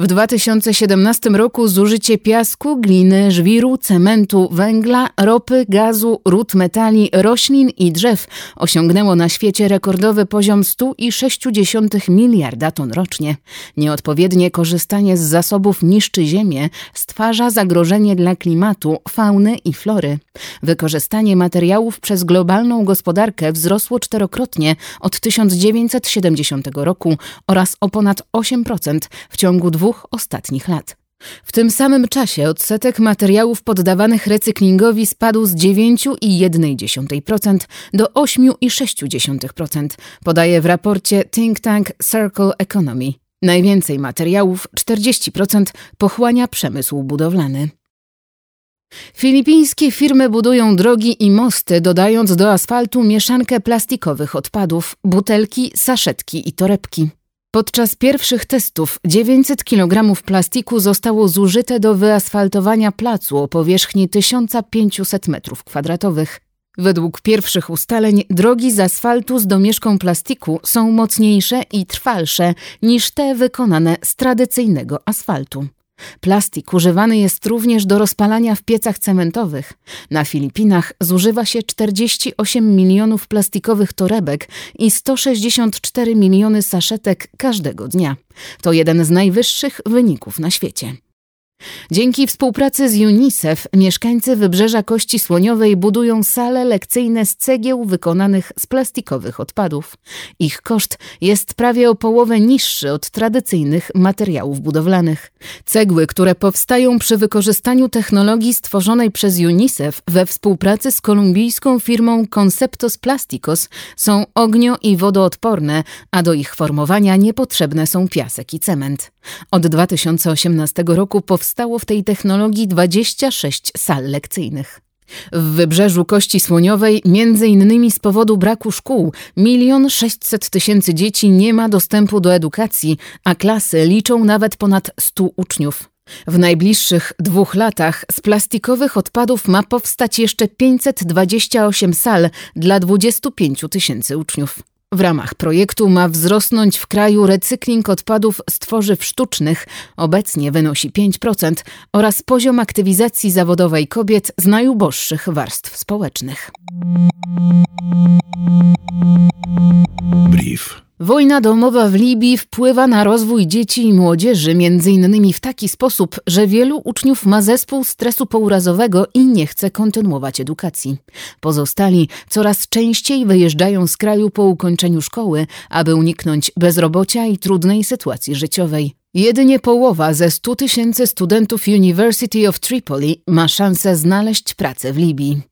W 2017 roku zużycie piasku, gliny, żwiru, cementu, węgla, ropy, gazu, ród metali, roślin i drzew osiągnęło na świecie rekordowy poziom 100,6 miliarda ton rocznie. Nieodpowiednie korzystanie z zasobów niszczy ziemię, stwarza zagrożenie dla klimatu, fauny i flory. Wykorzystanie materiałów przez globalną gospodarkę wzrosło czterokrotnie od 1970 roku oraz o ponad 8% w ciągu dwóch ostatnich lat. W tym samym czasie odsetek materiałów poddawanych recyklingowi spadł z 9,1% do 8,6%, podaje w raporcie think tank Circle Economy. Najwięcej materiałów, 40%, pochłania przemysł budowlany. Filipińskie firmy budują drogi i mosty, dodając do asfaltu mieszankę plastikowych odpadów, butelki, saszetki i torebki. Podczas pierwszych testów 900 kg plastiku zostało zużyte do wyasfaltowania placu o powierzchni 1500 m2. Według pierwszych ustaleń drogi z asfaltu z domieszką plastiku są mocniejsze i trwalsze niż te wykonane z tradycyjnego asfaltu. Plastik używany jest również do rozpalania w piecach cementowych. Na Filipinach zużywa się 48 milionów plastikowych torebek i 164 miliony saszetek każdego dnia. To jeden z najwyższych wyników na świecie. Dzięki współpracy z UNICEF mieszkańcy Wybrzeża Kości Słoniowej budują sale lekcyjne z cegieł wykonanych z plastikowych odpadów. Ich koszt jest prawie o połowę niższy od tradycyjnych materiałów budowlanych. Cegły, które powstają przy wykorzystaniu technologii stworzonej przez UNICEF we współpracy z kolumbijską firmą Conceptos Plasticos są ognio- i wodoodporne, a do ich formowania niepotrzebne są piasek i cement. Od 2018 roku powstało w tej technologii 26 sal lekcyjnych. W wybrzeżu Kości Słoniowej, między innymi z powodu braku szkół, milion sześćset tysięcy dzieci nie ma dostępu do edukacji, a klasy liczą nawet ponad 100 uczniów. W najbliższych dwóch latach z plastikowych odpadów ma powstać jeszcze 528 sal dla 25 tysięcy uczniów. W ramach projektu ma wzrosnąć w kraju recykling odpadów z tworzyw sztucznych, obecnie wynosi 5%, oraz poziom aktywizacji zawodowej kobiet z najuboższych warstw społecznych. Brief. Wojna domowa w Libii wpływa na rozwój dzieci i młodzieży m.in. w taki sposób, że wielu uczniów ma zespół stresu pourazowego i nie chce kontynuować edukacji. Pozostali coraz częściej wyjeżdżają z kraju po ukończeniu szkoły, aby uniknąć bezrobocia i trudnej sytuacji życiowej. Jedynie połowa ze 100 tysięcy studentów University of Tripoli ma szansę znaleźć pracę w Libii.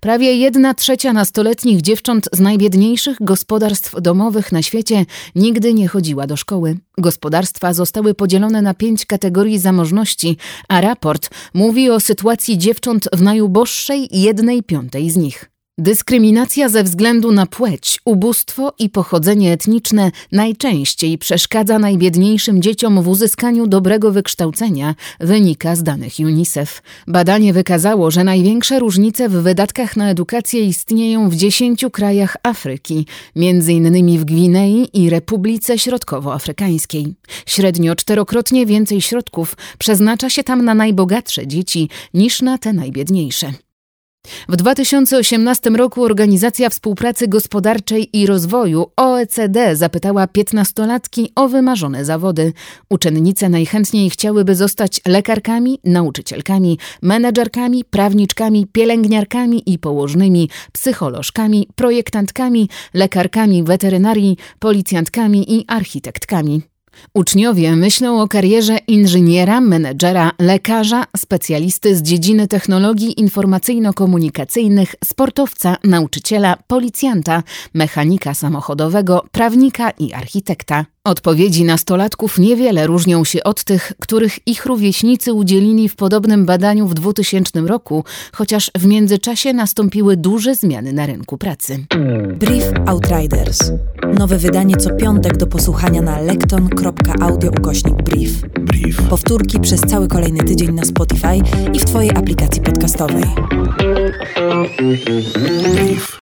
Prawie jedna trzecia nastoletnich dziewcząt z najbiedniejszych gospodarstw domowych na świecie nigdy nie chodziła do szkoły. Gospodarstwa zostały podzielone na pięć kategorii zamożności, a raport mówi o sytuacji dziewcząt w najuboższej jednej piątej z nich. Dyskryminacja ze względu na płeć, ubóstwo i pochodzenie etniczne najczęściej przeszkadza najbiedniejszym dzieciom w uzyskaniu dobrego wykształcenia, wynika z danych UNICEF. Badanie wykazało, że największe różnice w wydatkach na edukację istnieją w dziesięciu krajach Afryki, innymi w Gwinei i Republice Środkowoafrykańskiej. Średnio czterokrotnie więcej środków przeznacza się tam na najbogatsze dzieci niż na te najbiedniejsze. W 2018 roku Organizacja Współpracy Gospodarczej i Rozwoju OECD zapytała piętnastolatki o wymarzone zawody. Uczennice najchętniej chciałyby zostać lekarkami, nauczycielkami, menedżerkami, prawniczkami, pielęgniarkami i położnymi, psycholożkami, projektantkami, lekarkami weterynarii, policjantkami i architektkami. Uczniowie myślą o karierze inżyniera, menedżera, lekarza, specjalisty z dziedziny technologii informacyjno-komunikacyjnych, sportowca, nauczyciela, policjanta, mechanika samochodowego, prawnika i architekta. Odpowiedzi nastolatków niewiele różnią się od tych, których ich rówieśnicy udzielili w podobnym badaniu w 2000 roku, chociaż w międzyczasie nastąpiły duże zmiany na rynku pracy. Brief Outriders. Nowe wydanie co piątek do posłuchania na lekton.audio ukośnik brief. Brief. Powtórki przez cały kolejny tydzień na Spotify i w Twojej aplikacji podcastowej. Brief.